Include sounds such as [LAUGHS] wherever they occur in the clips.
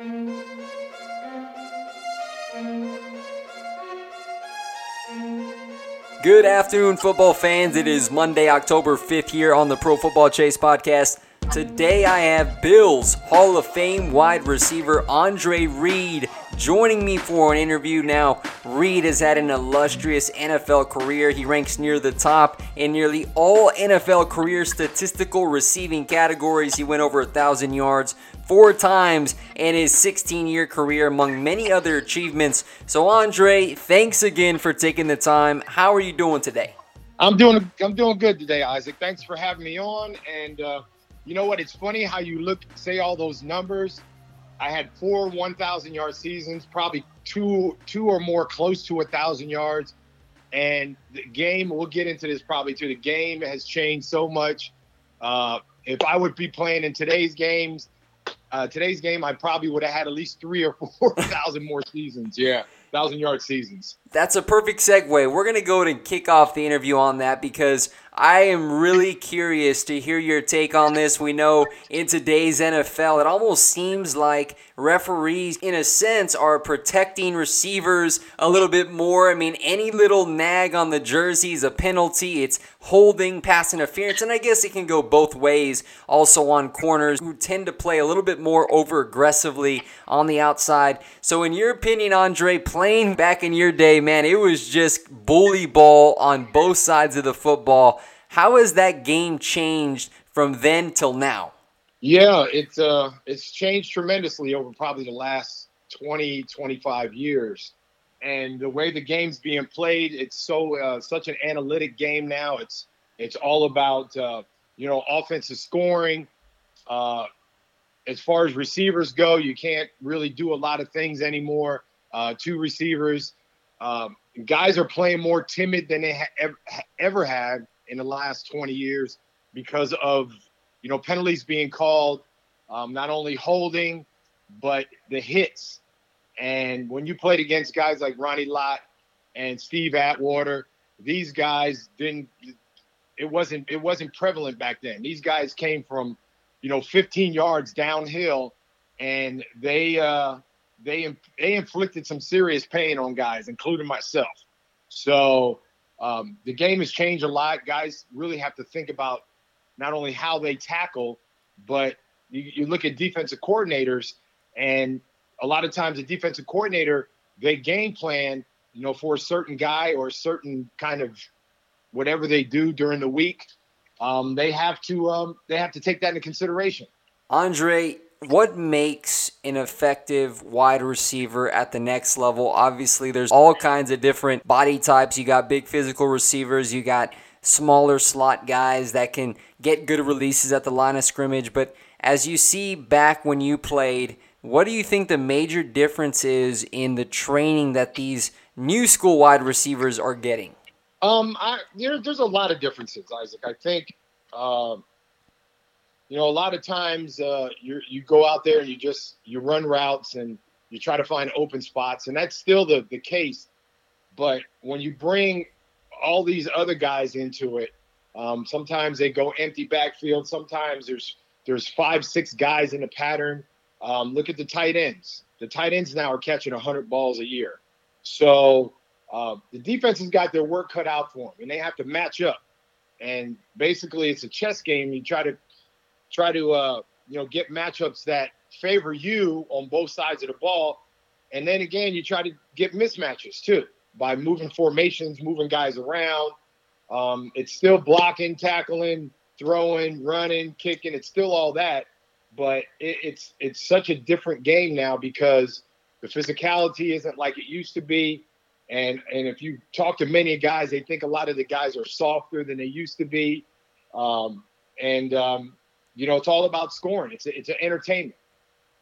Good afternoon, football fans. It is Monday, October 5th here on the Pro Football Chase podcast. Today I have Bills Hall of Fame wide receiver Andre Reed joining me for an interview. Now, Reed has had an illustrious NFL career. He ranks near the top in nearly all NFL career statistical receiving categories. He went over a thousand yards four times in his 16 year career, among many other achievements. So, Andre, thanks again for taking the time. How are you doing today? I'm doing I'm doing good today, Isaac. Thanks for having me on. And uh, you know what? It's funny how you look say all those numbers. I had four 1,000 yard seasons, probably two two or more close to a thousand yards. And the game, we'll get into this probably too. The game has changed so much. Uh, if I would be playing in today's games, uh, today's game, I probably would have had at least three or four thousand more seasons. Yeah, thousand yard seasons. That's a perfect segue. We're going to go and kick off the interview on that because I am really curious to hear your take on this. We know in today's NFL, it almost seems like referees, in a sense, are protecting receivers a little bit more. I mean, any little nag on the jersey is a penalty. It's holding, pass interference, and I guess it can go both ways. Also on corners who tend to play a little bit more over aggressively on the outside. So, in your opinion, Andre, playing back in your day, man, it was just bully ball on both sides of the football. How has that game changed from then till now? Yeah, it's uh it's changed tremendously over probably the last 20 25 years. And the way the game's being played, it's so uh, such an analytic game now. It's it's all about uh, you know offensive scoring. Uh, as far as receivers go, you can't really do a lot of things anymore. Uh, two receivers, um, guys are playing more timid than they ha- ever, ever had in the last 20 years because of you know penalties being called, um, not only holding but the hits. And when you played against guys like Ronnie Lott and Steve Atwater, these guys didn't. It wasn't. It wasn't prevalent back then. These guys came from, you know, 15 yards downhill, and they uh, they they inflicted some serious pain on guys, including myself. So um, the game has changed a lot. Guys really have to think about not only how they tackle, but you, you look at defensive coordinators, and a lot of times a defensive coordinator they game plan, you know, for a certain guy or a certain kind of whatever they do during the week. Um, they have to um, they have to take that into consideration. Andre, what makes an effective wide receiver at the next level? Obviously, there's all kinds of different body types. You got big physical receivers, you got smaller slot guys that can get good releases at the line of scrimmage. But as you see back when you played, what do you think the major difference is in the training that these new school wide receivers are getting? Um, I there, there's a lot of differences, Isaac. I think, um, you know, a lot of times uh, you you go out there and you just you run routes and you try to find open spots, and that's still the the case. But when you bring all these other guys into it, um, sometimes they go empty backfield. Sometimes there's there's five, six guys in a pattern. Um, look at the tight ends. The tight ends now are catching 100 balls a year. So uh, the defense has got their work cut out for them, and they have to match up. And basically, it's a chess game. You try to try to uh, you know get matchups that favor you on both sides of the ball, and then again, you try to get mismatches too by moving formations, moving guys around. Um, it's still blocking, tackling, throwing, running, kicking. It's still all that, but it, it's it's such a different game now because the physicality isn't like it used to be. And and if you talk to many guys, they think a lot of the guys are softer than they used to be. Um, and um, you know, it's all about scoring. It's it's an entertainment,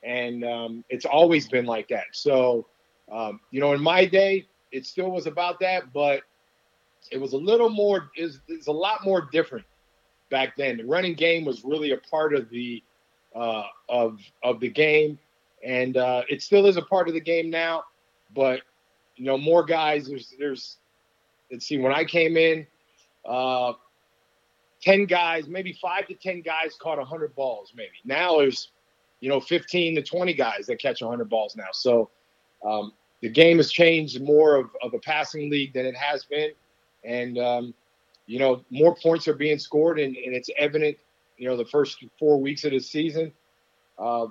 and um, it's always been like that. So, um, you know, in my day, it still was about that, but it was a little more is is a lot more different back then. The running game was really a part of the uh, of of the game, and uh, it still is a part of the game now. But you know, more guys. There's there's let's see. When I came in, uh, ten guys, maybe five to ten guys caught hundred balls. Maybe now there's you know 15 to 20 guys that catch 100 balls now. So um, the game has changed more of, of a passing league than it has been, and um, you know more points are being scored, and, and, it's evident. You know the first four weeks of the season, uh,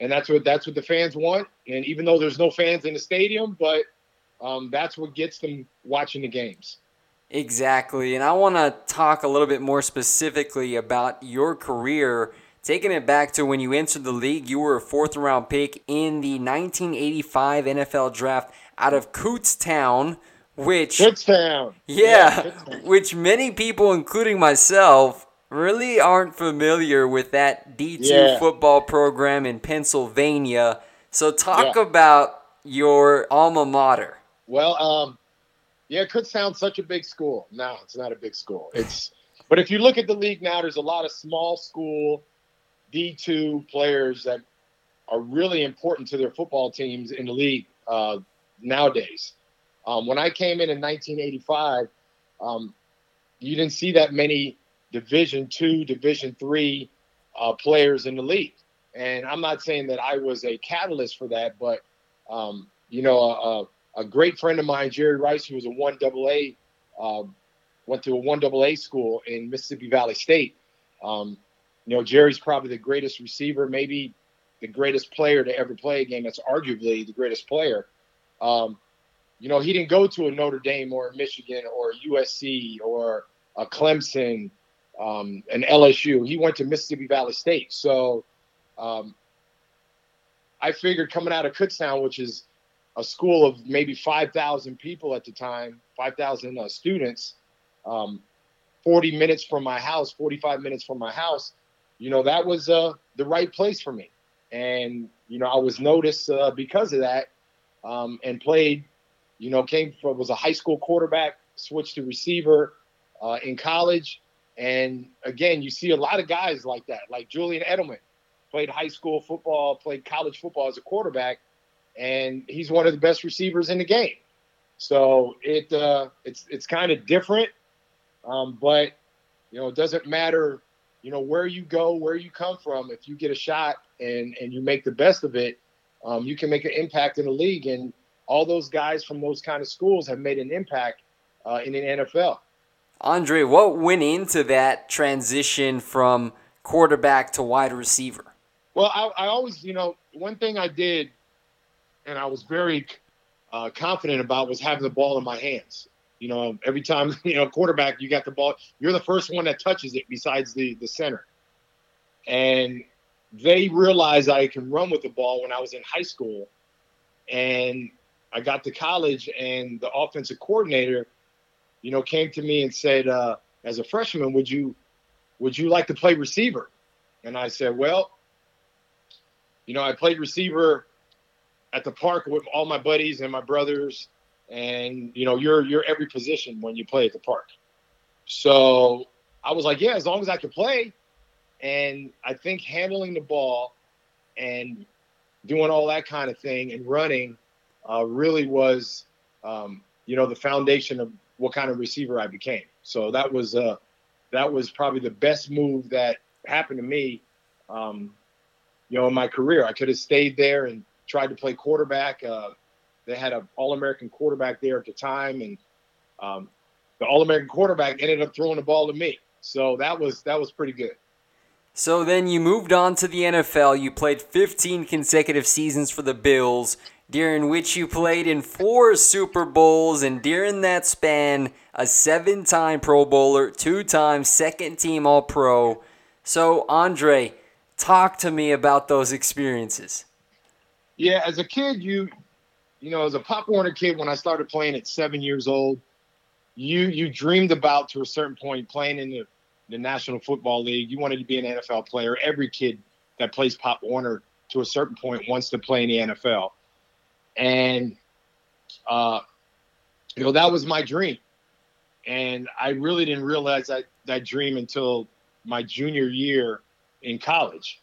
and that's what that's what the fans want. And even though there's no fans in the stadium, but um, that's what gets them watching the games. Exactly, and I want to talk a little bit more specifically about your career Taking it back to when you entered the league, you were a fourth round pick in the 1985 NFL draft out of Kutztown, which Kutztown, yeah, yeah which many people, including myself, really aren't familiar with that D2 yeah. football program in Pennsylvania. So talk yeah. about your alma mater. Well, um, yeah, Kutztown's such a big school. No, it's not a big school. It's but if you look at the league now, there's a lot of small school D2 players that are really important to their football teams in the league uh, nowadays. Um, when I came in in 1985, um, you didn't see that many Division two, Division three uh, players in the league. And I'm not saying that I was a catalyst for that, but um, you know, a, a, great friend of mine, Jerry Rice, who was a one double A, uh, went to a one double A school in Mississippi Valley State. Um, you know, Jerry's probably the greatest receiver, maybe the greatest player to ever play a game. That's arguably the greatest player. Um, you know, he didn't go to a Notre Dame or a Michigan or a USC or a Clemson, um, an LSU. He went to Mississippi Valley State. So um, I figured coming out of Kutztown, which is a school of maybe 5,000 people at the time, 5,000 uh, students, um, 40 minutes from my house, 45 minutes from my house, you know, that was uh, the right place for me. And, you know, I was noticed uh, because of that um, and played, you know, came from, was a high school quarterback, switched to receiver uh, in college. And again, you see a lot of guys like that, like Julian Edelman played high school football, played college football as a quarterback, and he's one of the best receivers in the game. So it uh, it's it's kind of different, um, but you know it doesn't matter you know where you go, where you come from. If you get a shot and and you make the best of it, um, you can make an impact in the league. And all those guys from those kind of schools have made an impact uh, in the NFL. Andre, what went into that transition from quarterback to wide receiver? Well, I, I always, you know, one thing I did, and I was very uh, confident about, was having the ball in my hands. You know, every time [LAUGHS] you know quarterback, you got the ball. You're the first one that touches it, besides the the center. And they realized I can run with the ball when I was in high school, and I got to college, and the offensive coordinator, you know, came to me and said, uh, as a freshman, would you would you like to play receiver? And I said, well, you know, I played receiver at the park with all my buddies and my brothers and you know you're you're every position when you play at the park. So I was like, yeah, as long as I can play, and I think handling the ball and doing all that kind of thing and running uh, really was, um, you know, the foundation of what kind of receiver I became. So that was uh, that was probably the best move that happened to me, um, you know, in my career. I could have stayed there and tried to play quarterback. Uh, they had an All-American quarterback there at the time, and um, the All-American quarterback ended up throwing the ball to me. So that was that was pretty good. So then you moved on to the NFL. You played 15 consecutive seasons for the Bills, during which you played in four Super Bowls, and during that span, a seven time Pro Bowler, two time second team All Pro. So, Andre, talk to me about those experiences. Yeah, as a kid, you, you know, as a Pop Warner kid, when I started playing at seven years old, you you dreamed about to a certain point playing in the, the National Football League. You wanted to be an NFL player. Every kid that plays Pop Warner to a certain point wants to play in the NFL, and uh, you know that was my dream. And I really didn't realize that that dream until my junior year in college.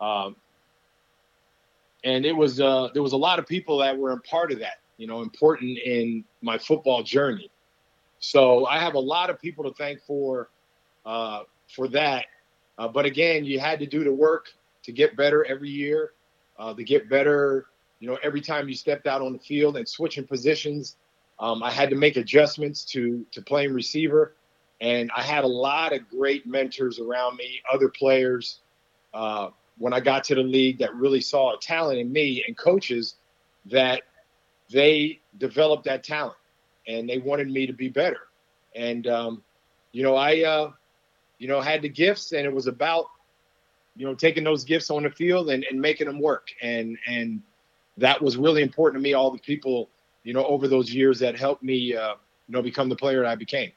Um, and it was uh, there was a lot of people that were a part of that, you know, important in my football journey. So I have a lot of people to thank for uh, for that. Uh, but again, you had to do the work to get better every year, uh, to get better. You know, every time you stepped out on the field and switching positions, um, I had to make adjustments to to playing receiver, and I had a lot of great mentors around me, other players. When I got to the league, that really saw a talent in me, and coaches that they developed that talent, and they wanted me to be better. And um, you know, I uh, you know had the gifts, and it was about you know taking those gifts on the field and, and making them work, and and that was really important to me. All the people you know, over those years that helped me, uh, you know, become the player I became.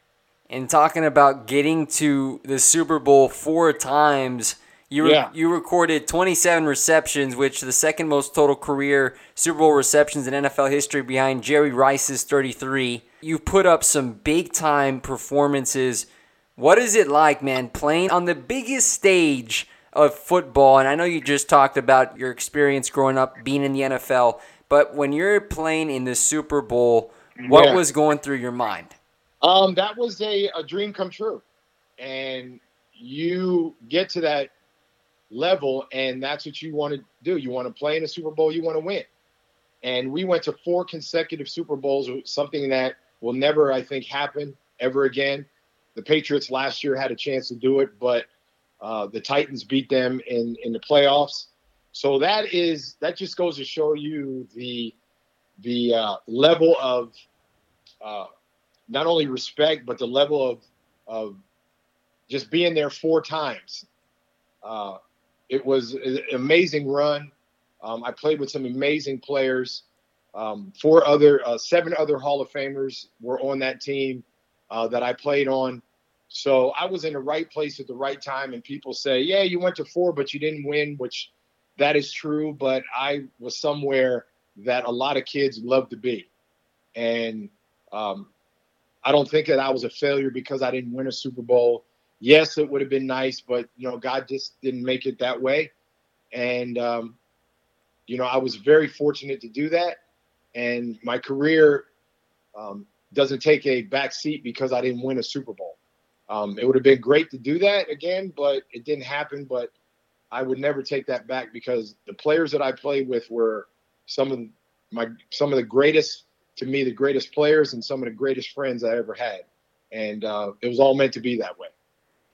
And talking about getting to the Super Bowl four times, you re- yeah. you recorded 27 receptions, which the second most total career Super Bowl receptions in NFL history, behind Jerry Rice's 33. You put up some big time performances. What is it like, man, playing on the biggest stage of football? And I know you just talked about your experience growing up being in the NFL. But when you're playing in the Super Bowl, what yeah. was going through your mind? Um, that was a, a dream come true. And you get to that level, and that's what you want to do. You want to play in a Super Bowl, you want to win. And we went to four consecutive Super Bowls, something that will never, I think, happen ever again. The Patriots last year had a chance to do it, but uh, the Titans beat them in, in the playoffs. So that is that just goes to show you the the uh, level of uh, not only respect but the level of of just being there four times. Uh, it was an amazing run. Um, I played with some amazing players. Um, four other, uh, seven other Hall of Famers were on that team uh, that I played on. So I was in the right place at the right time. And people say, "Yeah, you went to four, but you didn't win," which that is true, but I was somewhere that a lot of kids love to be. And um, I don't think that I was a failure because I didn't win a Super Bowl. Yes, it would have been nice, but you know, God just didn't make it that way. And um, you know, I was very fortunate to do that. And my career um, doesn't take a back seat because I didn't win a Super Bowl. Um, it would have been great to do that again, but it didn't happen. But I would never take that back because the players that I played with were some of my some of the greatest to me the greatest players and some of the greatest friends I ever had, and uh, it was all meant to be that way.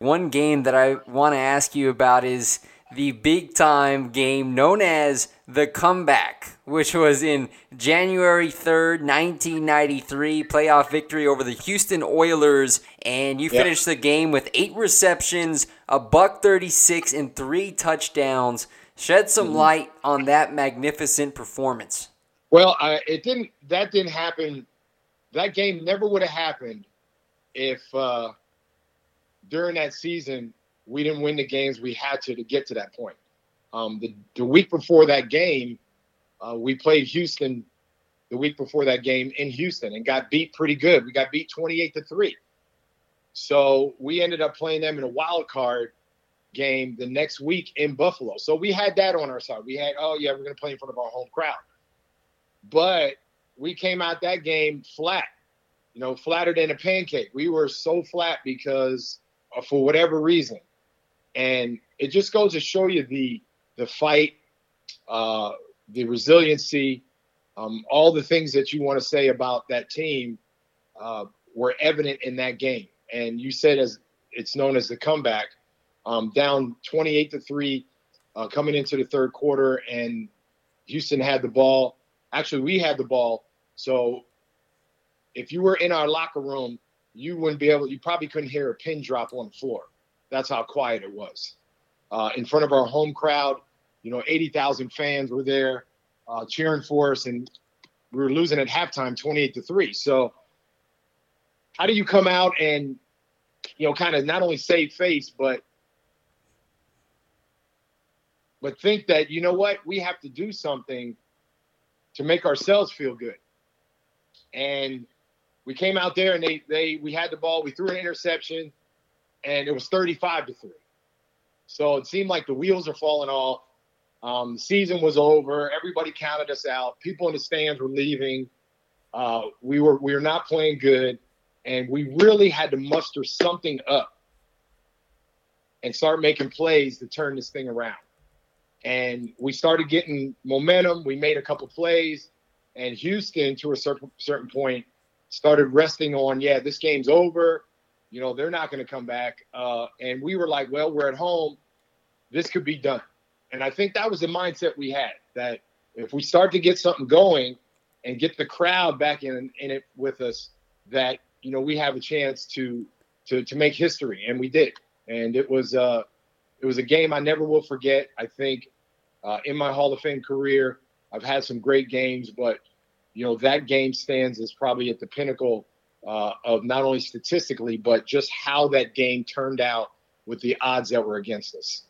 One game that I want to ask you about is the big time game known as the comeback, which was in January 3rd, 1993, playoff victory over the Houston Oilers. And you yep. finished the game with eight receptions, a buck 36, and three touchdowns. Shed some mm-hmm. light on that magnificent performance. Well, uh, it didn't. That didn't happen. That game never would have happened if uh, during that season we didn't win the games we had to to get to that point. Um, the, the week before that game, uh, we played Houston the week before that game in Houston and got beat pretty good. We got beat 28 to 3. So we ended up playing them in a wild card game the next week in Buffalo. So we had that on our side. We had, oh yeah, we're gonna play in front of our home crowd. But we came out that game flat, you know, flatter than a pancake. We were so flat because for whatever reason. And it just goes to show you the the fight, uh, the resiliency, um, all the things that you want to say about that team uh, were evident in that game. And you said as it's known as the comeback, um, down 28 to three, uh, coming into the third quarter, and Houston had the ball. Actually, we had the ball. So if you were in our locker room, you wouldn't be able. You probably couldn't hear a pin drop on the floor. That's how quiet it was. Uh, in front of our home crowd, you know, 80,000 fans were there uh, cheering for us, and we were losing at halftime, 28 to three. So, how do you come out and, you know, kind of not only save face, but but think that you know what we have to do something to make ourselves feel good. And we came out there and they they we had the ball, we threw an interception, and it was 35 to 3. So it seemed like the wheels are falling off. Um, season was over. Everybody counted us out. People in the stands were leaving. Uh, we were we were not playing good, and we really had to muster something up and start making plays to turn this thing around. And we started getting momentum. We made a couple plays, and Houston, to a certain certain point, started resting on, yeah, this game's over. You know, they're not going to come back. Uh, and we were like, well, we're at home. This could be done. And I think that was the mindset we had that if we start to get something going and get the crowd back in, in it with us, that you know we have a chance to to to make history, and we did. And it was uh, it was a game I never will forget. I think uh, in my Hall of Fame career. I've had some great games, but you know that game stands as probably at the pinnacle uh, of not only statistically, but just how that game turned out with the odds that were against us.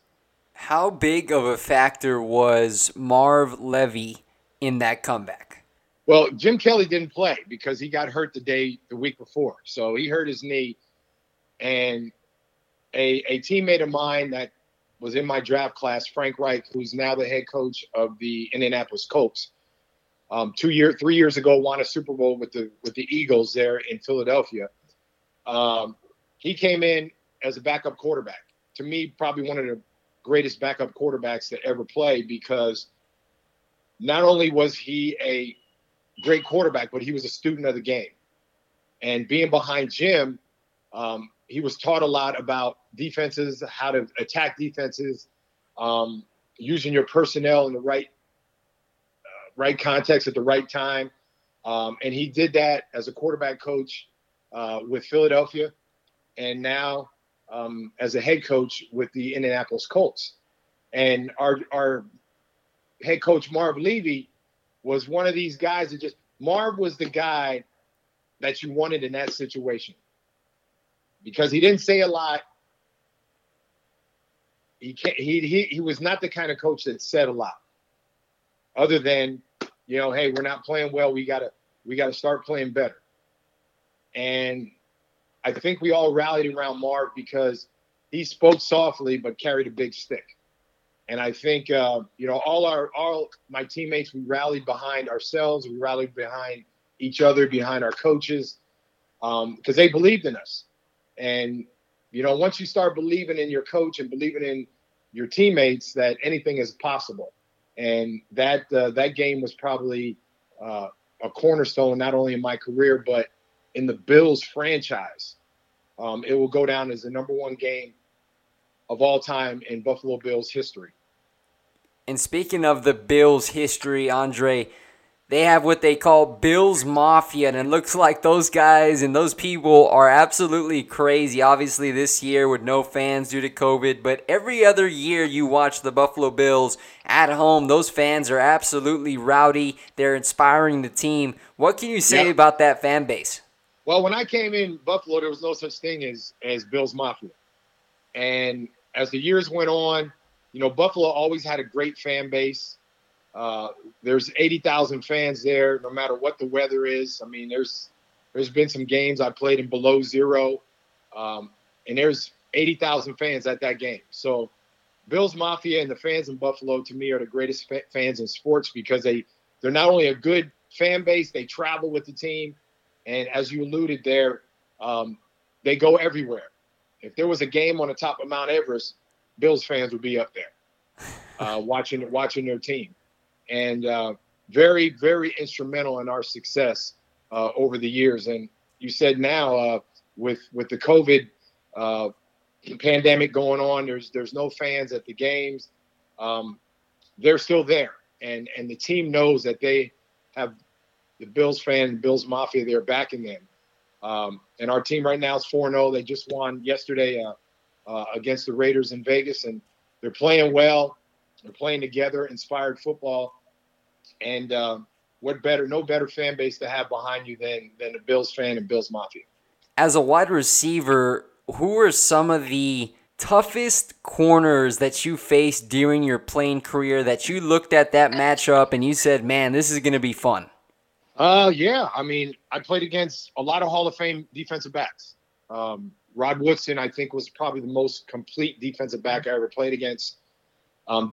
How big of a factor was Marv Levy in that comeback? Well, Jim Kelly didn't play because he got hurt the day the week before, so he hurt his knee, and a a teammate of mine that was in my draft class, Frank Reich, who's now the head coach of the Indianapolis Colts. Um, two year, three years ago, won a Super Bowl with the with the Eagles there in Philadelphia. Um, he came in as a backup quarterback. To me, probably one of the greatest backup quarterbacks that ever played because not only was he a great quarterback, but he was a student of the game. And being behind Jim, um, he was taught a lot about defenses, how to attack defenses, um, using your personnel in the right right context at the right time. Um, and he did that as a quarterback coach uh, with Philadelphia, and now um, as a head coach with the Indianapolis Colts. And our our head coach Marv Levy was one of these guys that just Marv was the guy that you wanted in that situation because he didn't say a lot. He can't, he he he was not the kind of coach that said a lot, other than you know, hey, we're not playing well. We gotta we gotta start playing better. And I think we all rallied around Marv because he spoke softly but carried a big stick. And I think uh, you know all our all my teammates we rallied behind ourselves. We rallied behind each other, behind our coaches, because um, they believed in us. And you know, once you start believing in your coach and believing in your teammates, that anything is possible. And that uh, that game was probably uh, a cornerstone not only in my career but in the Bills franchise. Um, it will go down as the number one game of all time in Buffalo Bills history. And speaking of the Bills history, Andre, they have what they call Bills Mafia, and it looks like those guys and those people are absolutely crazy. Obviously, this year with no fans due to COVID, but every other year you watch the Buffalo Bills at home, those fans are absolutely rowdy. They're inspiring the team. What can you say yeah. about that fan base? Well, when I came in Buffalo, there was no such thing as as Bills Mafia, and as the years went on, you know, Buffalo always had a great fan base. Uh, there's 80,000 fans there, no matter what the weather is. I mean, there's there's been some games I played in below zero, um, and there's 80,000 fans at that game. So Bills Mafia and the fans in Buffalo to me are the greatest fa- fans in sports because they they're not only a good fan base, they travel with the team, and as you alluded there, um, they go everywhere. If there was a game on the top of Mount Everest, Bills fans would be up there uh, [LAUGHS] watching watching their team, and uh, very very instrumental in our success uh, over the years. And you said now uh, with with the COVID uh, pandemic going on, there's there's no fans at the games. Um, they're still there, and and the team knows that they have the Bills fan, Bills Mafia, they're backing them. Um, and our team right now is 4 0. They just won yesterday uh, uh, against the Raiders in Vegas, and they're playing well. They're playing together, inspired football. And uh, what better, no better fan base to have behind you than, than a Bills fan and Bills Mafia. As a wide receiver, who are some of the toughest corners that you faced during your playing career that you looked at that matchup and you said, man, this is going to be fun? Uh, yeah. I mean, I played against a lot of Hall of Fame defensive backs. Um, Rod Woodson, I think, was probably the most complete defensive back I ever played against. Um,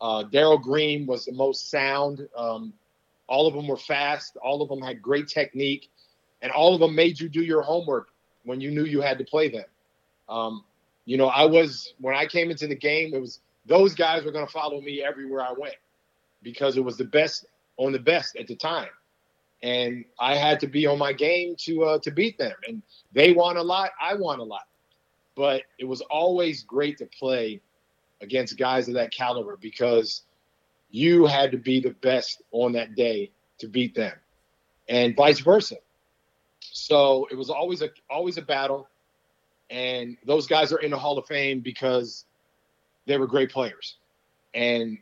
uh, Darrell Green was the most sound. Um, all of them were fast. All of them had great technique, and all of them made you do your homework when you knew you had to play them. Um, you know, I was when I came into the game, it was those guys were going to follow me everywhere I went because it was the best on the best at the time, and I had to be on my game to uh, to beat them. And they won a lot, I won a lot, but it was always great to play against guys of that caliber because you had to be the best on that day to beat them and vice versa. So it was always a always a battle and those guys are in the Hall of Fame because they were great players and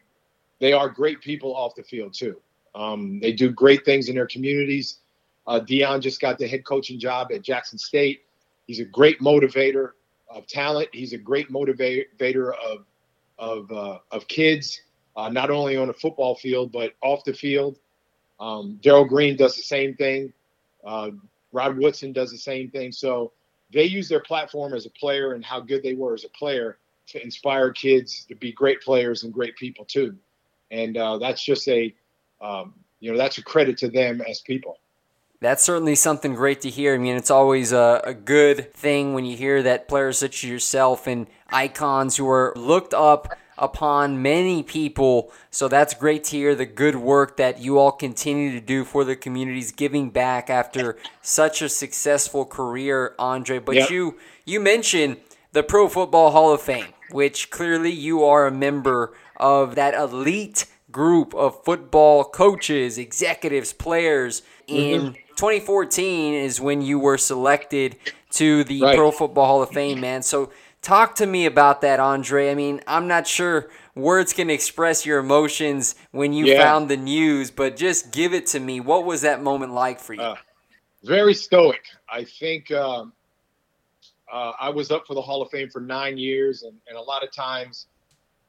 they are great people off the field too. Um, they do great things in their communities. Uh, Deion just got the head coaching job at Jackson State. He's a great motivator of talent. He's a great motivator of of uh, of kids, uh, not only on the football field but off the field. Um, Darrell Green does the same thing. Uh, Rod Woodson does the same thing. So they use their platform as a player and how good they were as a player to inspire kids to be great players and great people too. And uh, that's just a, um, you know, that's a credit to them as people. That's certainly something great to hear. I mean, it's always a, a, good thing when you hear that players such as yourself and icons who are looked up upon many people. So that's great to hear the good work that you all continue to do for the communities, giving back after such a successful career, Andre. But yep. you you mentioned the Pro Football Hall of Fame, which clearly you are a member of that elite group of football coaches, executives, players. In mm-hmm. 2014 is when you were selected to the right. Pro Football Hall of Fame, man. So talk to me about that, Andre. I mean, I'm not sure words can express your emotions when you yeah. found the news, but just give it to me. What was that moment like for you? Uh, very stoic. I think um, uh, I was up for the Hall of Fame for nine years, and, and a lot of times,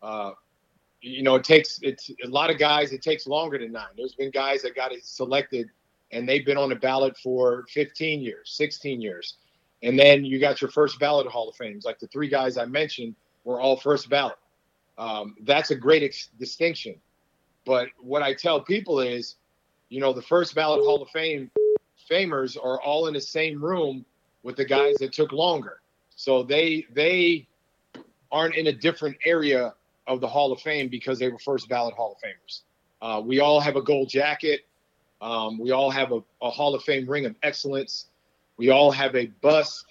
uh, you know, it takes it's a lot of guys. It takes longer than nine. There's been guys that got it selected, and they've been on the ballot for 15 years, 16 years, and then you got your first ballot Hall of Fames. Like the three guys I mentioned were all first ballot. Um, that's a great ex- distinction. But what I tell people is, you know, the first ballot Hall of Fame famers are all in the same room with the guys that took longer. So they they aren't in a different area of the Hall of Fame because they were first ballot Hall of Famers. Uh, we all have a gold jacket. Um, we all have a, a, Hall of Fame ring of excellence. We all have a bust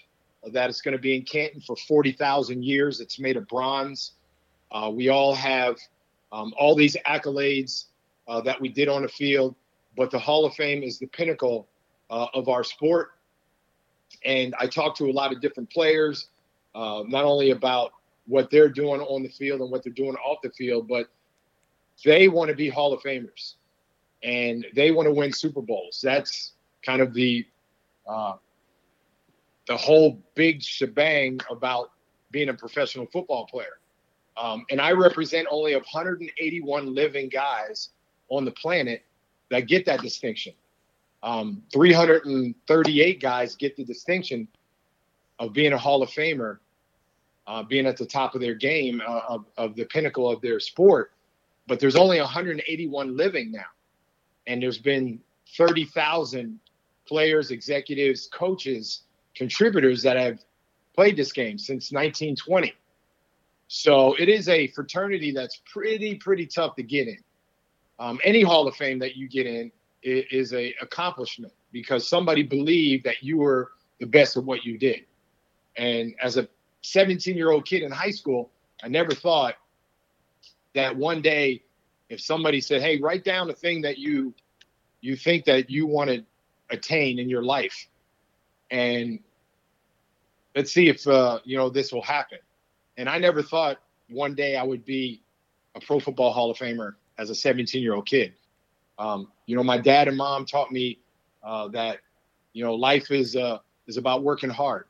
that is going to be in Canton for 40,000 years. It's made of bronze. Uh, we all have um, all these accolades uh, that we did on the field, but the Hall of Fame is the pinnacle uh, of our sport. And I talked to a lot of different players, uh, not only about what they're doing on the field and what they're doing off the field, but they want to be Hall of Famers and they want to win Super Bowls. That's kind of the uh, the whole big shebang about being a professional football player. Um, and I represent only 181 living guys on the planet that get that distinction. Um, 338 guys get the distinction of being a Hall of Famer, uh, being at the top of their game, uh, of, of the pinnacle of their sport. But there's only 181 living now. And there's been 30,000 players, executives, coaches, contributors that have played this game since 1920. So it is a fraternity that's pretty, pretty tough to get in. Um, any Hall of Fame that you get in is, a accomplishment because somebody believed that you were the best of what you did. And as a 17 year old kid in high school, I never thought that one day, if somebody said, "Hey, write down the thing that you you think that you want to attain in your life," and let's see if uh, you know this will happen. And I never thought one day I would be a Pro Football Hall of Famer as a 17 year old kid. Um, you know, my dad and mom taught me uh, that you know life is uh, is about working hard,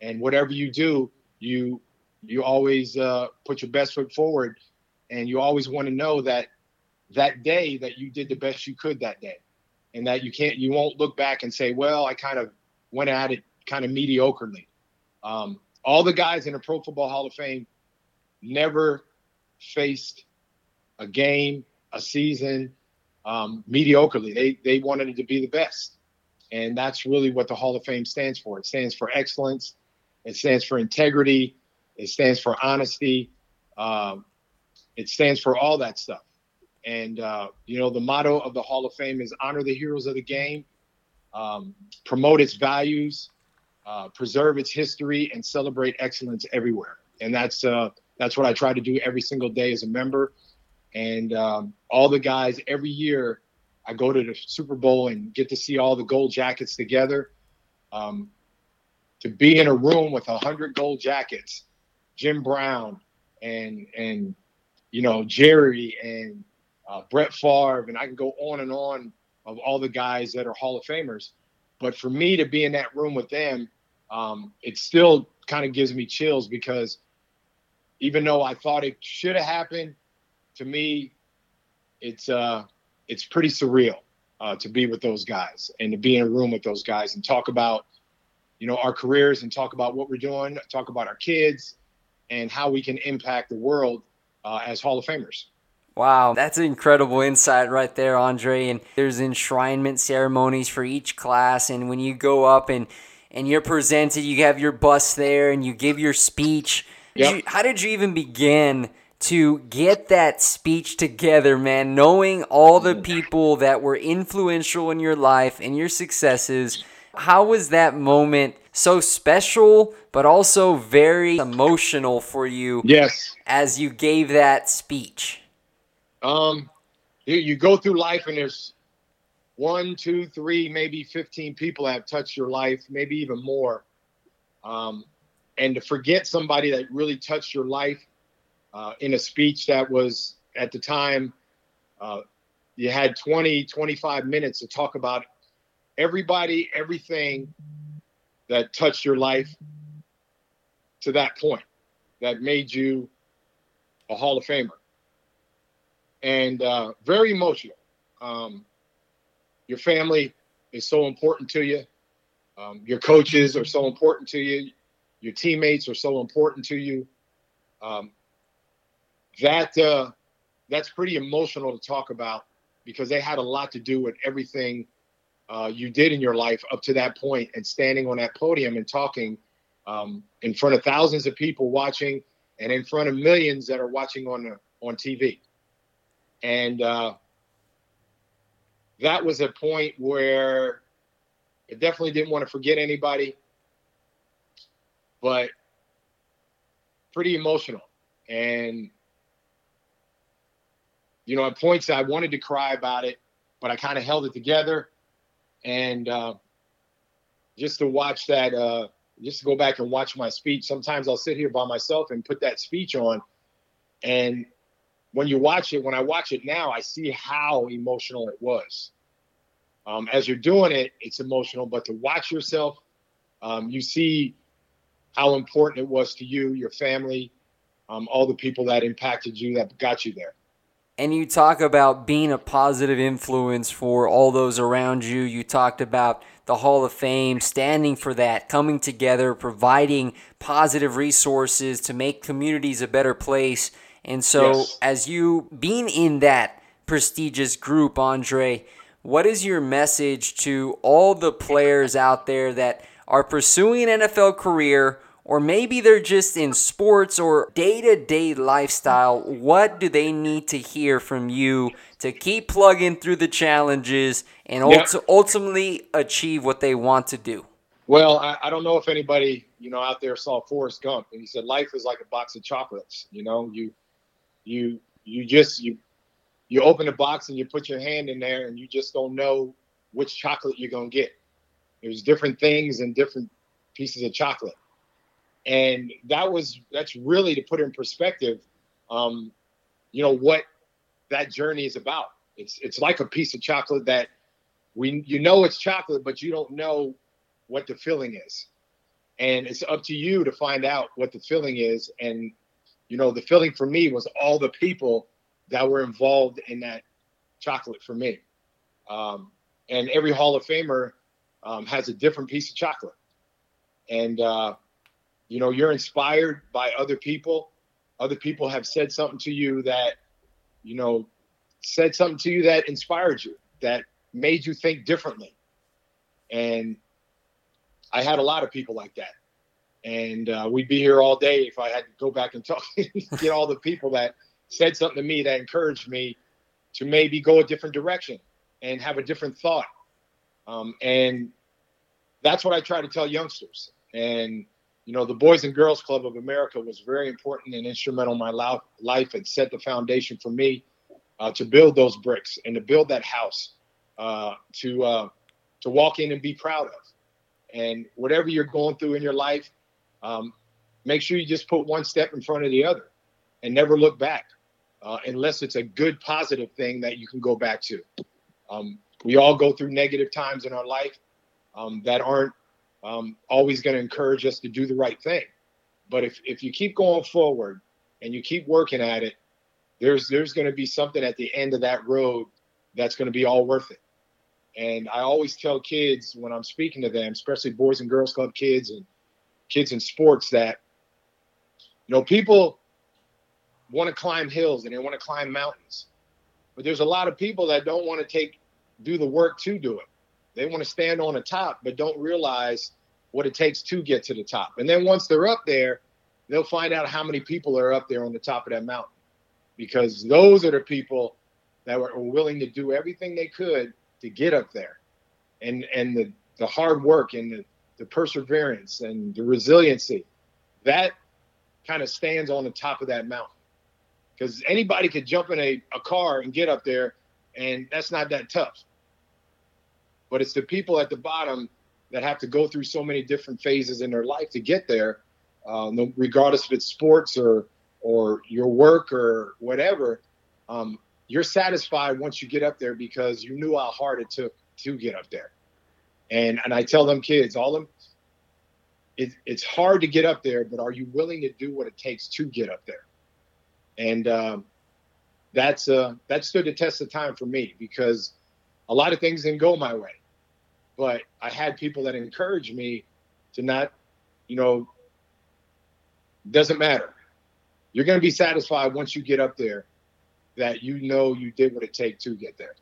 and whatever you do, you you always uh, put your best foot forward, and you always want to know that that day that you did the best you could that day, and that you can't you won't look back and say, well, I kind of went at it kind of mediocrely. Um, all the guys in the Pro Football Hall of Fame never faced a game, a season um, mediocrely. They they wanted it to be the best, and that's really what the Hall of Fame stands for. It stands for excellence. It stands for integrity. It stands for honesty. Um, it stands for all that stuff. And uh, you know, the motto of the Hall of Fame is honor the heroes of the game, um, promote its values, uh, preserve its history and celebrate excellence everywhere. And that's uh, that's what I try to do every single day as a member. And um, all the guys every year, I go to the Super Bowl and get to see all the gold jackets together. Um, to be in a room with a hundred gold jackets, Jim Brown and and you know Jerry and uh, Brett Favre, and I can go on and on of all the guys that are Hall of Famers. But for me to be in that room with them um, it still kind of gives me chills because even though I thought it should have happened, to me, it's uh, it's pretty surreal uh, to be with those guys and to be in a room with those guys and talk about, you know, our careers and talk about what we're doing, talk about our kids, and how we can impact the world uh, as Hall of Famers. Wow, that's incredible insight right there, Andre. And there's enshrinement ceremonies for each class, and when you go up and and you're presented, you have your bus there, and you give your speech. Yep. You, how did you even begin to get that speech together, man? Knowing all the mm. people that were influential in your life and your successes, How was that moment so special, but also very emotional for you? Yes. As you gave that speech. Um, you, you go through life and there's one, two, three, maybe 15 people that have touched your life, maybe even more. Um, and to forget somebody that really touched your life uh, in a speech that was at the time, uh, you had 20, 25 minutes to talk about everybody, everything that touched your life to that point that made you a Hall of Famer. And uh, very emotional. Um, your family is so important to you. Um, your coaches are so important to you. Your teammates are so important to you. Um, that uh, that's pretty emotional to talk about because they had a lot to do with everything uh, you did in your life up to that point and standing on that podium and talking um, in front of thousands of people watching and in front of millions that are watching on on TV. And uh, that was a point where I definitely didn't want to forget anybody, but pretty emotional. And, you know, at points I wanted to cry about it, but I kind of held it together. And uh, just to watch that, uh, just to go back and watch my speech, sometimes I'll sit here by myself and put that speech on. And when you watch it, when I watch it now, I see how emotional it was. Um, as you're doing it, it's emotional, but to watch yourself, um, you see how important it was to you, your family, um, all the people that impacted you, that got you there. And you talk about being a positive influence for all those around you. You talked about the Hall of Fame, standing for that, coming together, providing positive resources to make communities a better place. And so, yes. as you being in that prestigious group, Andre, what is your message to all the players out there that are pursuing an NFL career? Or maybe they're just in sports or day to day lifestyle. What do they need to hear from you to keep plugging through the challenges and ultimately achieve what they want to do? Well, I, I, don't know if anybody, you know, out there saw Forrest Gump and he said life is like a box of chocolates. You know, you you you just you you open the box and you put your hand in there and you just don't know which chocolate you're gonna get. There's different things and different pieces of chocolate, and that was that's really to put in perspective, um, you know what that journey is about. It's it's like a piece of chocolate that we you know it's chocolate, but you don't know what the filling is, and it's up to you to find out what the filling is and you know, the feeling for me was all the people that were involved in that chocolate for me. Um, and every Hall of Famer um, has a different piece of chocolate. And, uh, you know, you're inspired by other people. Other people have said something to you that, you know, said something to you that inspired you, that made you think differently. And I had a lot of people like that and uh, we'd be here all day if I had to go back and talk, [LAUGHS] get all the people that said something to me that encouraged me to maybe go a different direction and have a different thought. Um, and that's what I try to tell youngsters. And you know, the Boys and Girls Club of America was very important and instrumental in my life and set the foundation for me uh, to build those bricks and to build that house uh, to uh, to walk in and be proud of. And whatever you're going through in your life, um, make sure you just put one step in front of the other and never look back uh, unless it's a good positive thing that you can go back to. Um, we all go through negative times in our life um, that aren't um, always going to encourage us to do the right thing. But if, if you keep going forward and you keep working at it there's there's going to be something at the end of that road that's going to be all worth it. And i always tell kids when i'm speaking to them especially boys and girls club kids and kids in sports that you know people want to climb hills and they want to climb mountains but there's a lot of people that don't want to take do the work to do it. They want to stand on the top but don't realize what it takes to get to the top. And then once they're up there they'll find out how many people are up there on the top of that mountain because those are the people that were willing to do everything they could to get up there. And and the the hard work and the, the perseverance and the resiliency, that kind of stands on the top of that mountain. Because anybody could jump in a, a car and get up there, and that's not that tough. But it's the people at the bottom that have to go through so many different phases in their life to get there, uh, regardless if it's sports or or your work or whatever. Um, you're satisfied once you get up there because you knew how hard it took to get up there. And and I tell them kids, all them, it, it's hard to get up there, but are you willing to do what it takes to get up there? And um, that's uh, that stood the test of time for me because a lot of things didn't go my way, but I had people that encouraged me to not, you know, doesn't matter. You're going to be satisfied once you get up there that you know you did what it takes to get there.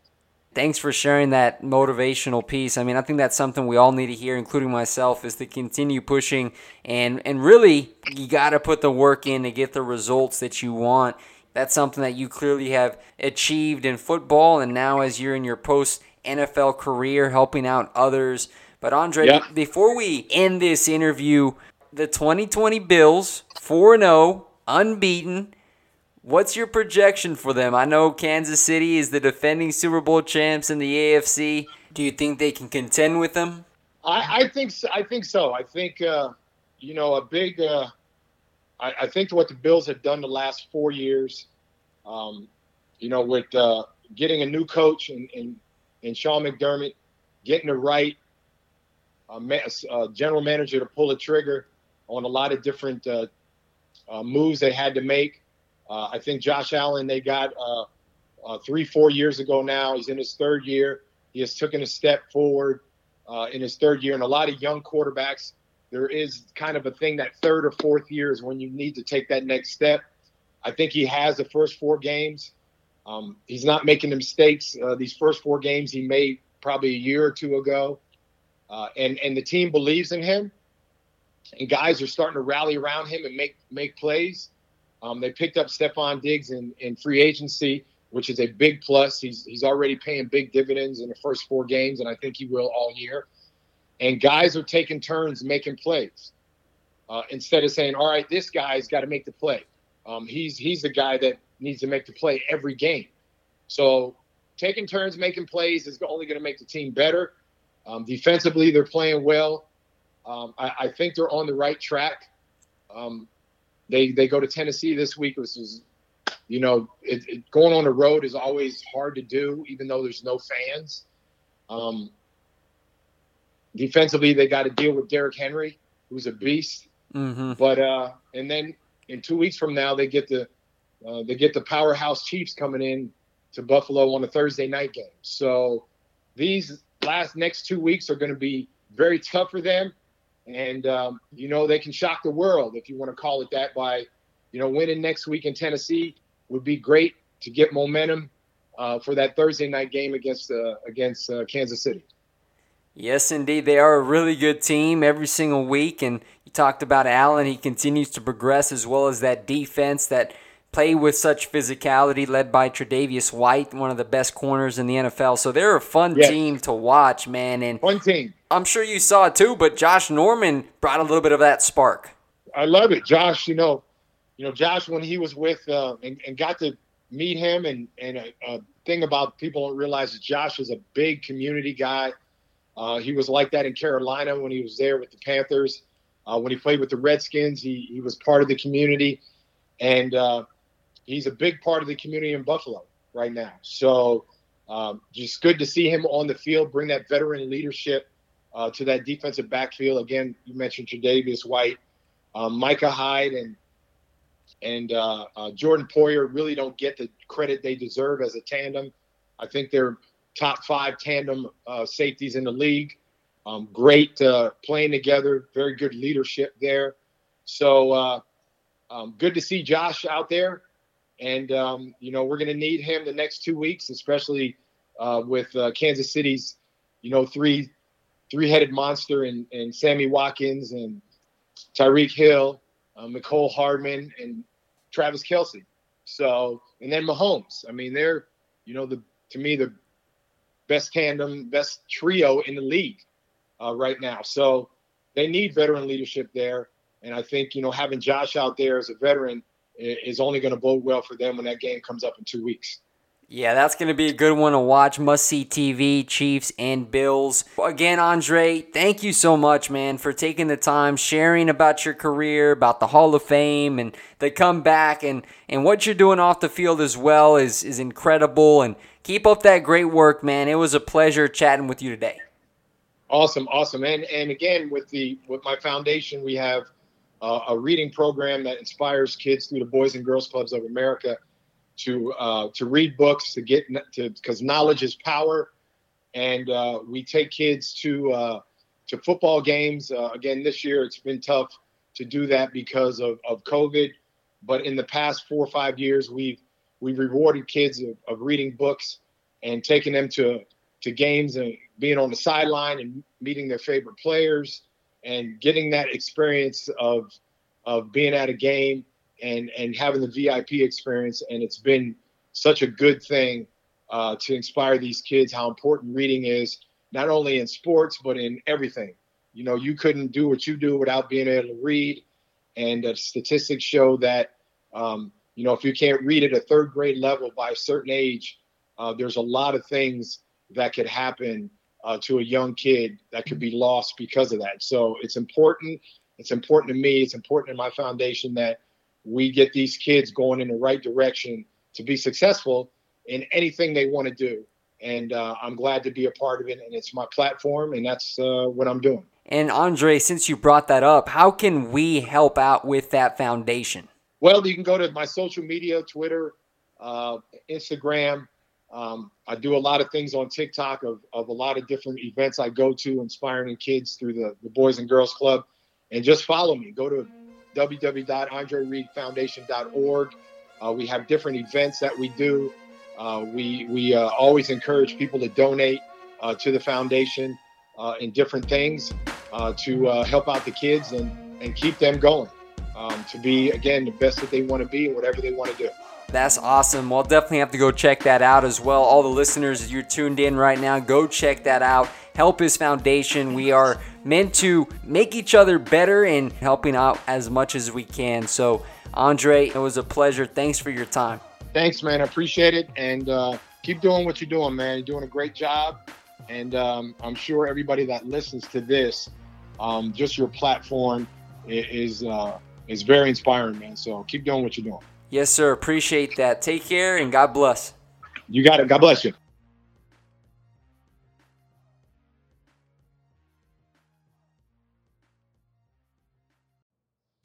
Thanks for sharing that motivational piece. I mean, I think that's something we all need to hear, including myself, is to continue pushing and and really you got to put the work in to get the results that you want. That's something that you clearly have achieved in football, and now as you're in your post NFL career, helping out others. But Andre, yeah. before we end this interview, the 2020 Bills 4 0, unbeaten What's your projection for them? I know Kansas City is the defending Super Bowl champs in the AFC. Do you think they can contend with them? I, I think so. I think so. I think uh, you know a big. Uh, I, I, think what the Bills have done the last four years, um, you know, with uh, getting a new coach and, and, and Sean McDermott, getting the right uh, uh, general manager to pull the trigger on a lot of different uh, moves they had to make. Uh, I think Josh Allen, they got uh, uh, three, four years ago now. He's in his third year. He has taken a step forward uh, in his third year. And a lot of young quarterbacks, there is kind of a thing that third or fourth year is when you need to take that next step. I think he has the first four games. Um, he's not making the mistakes. Uh, these first four games he made probably a year or two ago. Uh, and, and the team believes in him. And guys are starting to rally around him and make make plays. Um, they picked up Stefon Diggs in, in free agency, which is a big plus. He's he's already paying big dividends in the first four games, and I think he will all year. And guys are taking turns making plays uh, instead of saying, "All right, this guy's got to make the play." Um, he's he's the guy that needs to make the play every game. So taking turns making plays is only going to make the team better. Um, defensively, they're playing well. Um, I, I, think they're on the right track. Um, they they go to Tennessee this week, which is, you know, it, it, going on the road is always hard to do, even though there's no fans. Um, defensively, they got to deal with Derrick Henry, who's a beast. Mm-hmm. But uh, and then in two weeks from now, they get the uh, they get the powerhouse Chiefs coming in to Buffalo on a Thursday night game. So these last next two weeks are going to be very tough for them and um, you know they can shock the world if you want to call it that by you know winning next week in Tennessee would be great to get momentum uh, for that Thursday night game against uh, against uh, Kansas City. Yes, indeed, they are a really good team every single week, and you talked about Allen. He continues to progress as well as that defense that play with such physicality, led by Tre'Davious White, one of the best corners in the NFL. So they're a fun yes. team to watch, man. And fun team. I'm sure you saw it too, but Josh Norman brought a little bit of that spark. I love it, Josh. You know, you know, Josh when he was with uh, and, and got to meet him, and and a, a, thing about people don't realize is Josh is a big community guy. Uh, he was like that in Carolina when he was there with the Panthers. Uh, when he played with the Redskins, he he was part of the community, and uh, he's a big part of the community in Buffalo right now. So um, just good to see him on the field, bring that veteran leadership uh, to that defensive backfield. Again, you mentioned Tre'Davious White, um, Micah Hyde, and and uh, uh, Jordan Poyer really don't get the credit they deserve as a tandem. I think they're top five tandem uh, safeties in the league. Um, great uh, playing together, very good leadership there. So uh, um, good to see Josh out there, and um, you know we're going to need him the next two weeks, especially with Kansas City's you know three three-headed monster and, and Sammy Watkins and Tyreek Hill, uh, Mecole Hardman, and Travis Kelce. So, and then Mahomes. I mean, they're, you know, the to me the best tandem, best trio in the league. uh, right now. So they need veteran leadership there. And I think, you know, having Josh out there as a veteran is only going to bode well for them when that game comes up in two weeks. Yeah, that's going to be a good one to watch. Must see TV, Chiefs and Bills. Again, Andre, thank you so much, man, for taking the time, sharing about your career, about the Hall of Fame and the comeback and, and what you're doing off the field as well is, is incredible. And keep up that great work, man. It was a pleasure chatting with you today. Awesome, awesome. And and again with the with my foundation, we have uh, a reading program that inspires kids through the Boys and Girls Clubs of America to uh, to read books to get to because knowledge is power, and uh, we take kids to uh, to football games. Uh, again, this year it's been tough to do that because of, of COVID, but in the past four or five years we've we've rewarded kids of, of reading books and taking them to to games and being on the sideline and meeting their favorite players and getting that experience of of being at a game and and having the VIP experience. And it's been such a good thing uh, to inspire these kids how important reading is, not only in sports but in everything. You know, you couldn't do what you do without being able to read. And the statistics show that um, you know if you can't read at a third grade level by a certain age, uh, there's a lot of things that could happen uh, to a young kid that could be lost because of that. So it's important. It's important to me. It's important in my foundation that we get these kids going in the right direction to be successful in anything they want to do. And uh, I'm glad to be a part of it. And it's my platform, and that's uh, what I'm doing. And Andre, since you brought that up, how can we help out with that foundation? Well, you can go to my social media Twitter, uh, Instagram. Um, I do a lot of things on TikTok of, of a lot of different events I go to, inspiring kids through the, the Boys and Girls Club. And just follow me. Go to www.andrereedfoundation.org. Uh, we have different events that we do. Uh, we we uh, always encourage people to donate uh, to the foundation uh, in different things uh, to help out the kids and, and keep them going um, to be, again, the best that they want to be and whatever they want to do. That's awesome. Well, definitely have to go check that out as well. All the listeners, you're tuned in right now, go check that out. Help His Foundation. We are meant to make each other better and helping out as much as we can. So, Andre, it was a pleasure. Thanks for your time. Thanks, man. I appreciate it. And uh, keep doing what you're doing, man. You're doing a great job. And um, I'm sure everybody that listens to this, um, just your platform is uh, is very inspiring, man. So keep doing what you're doing. Yes, sir. Appreciate that. Take care and God bless. You got it. God bless you.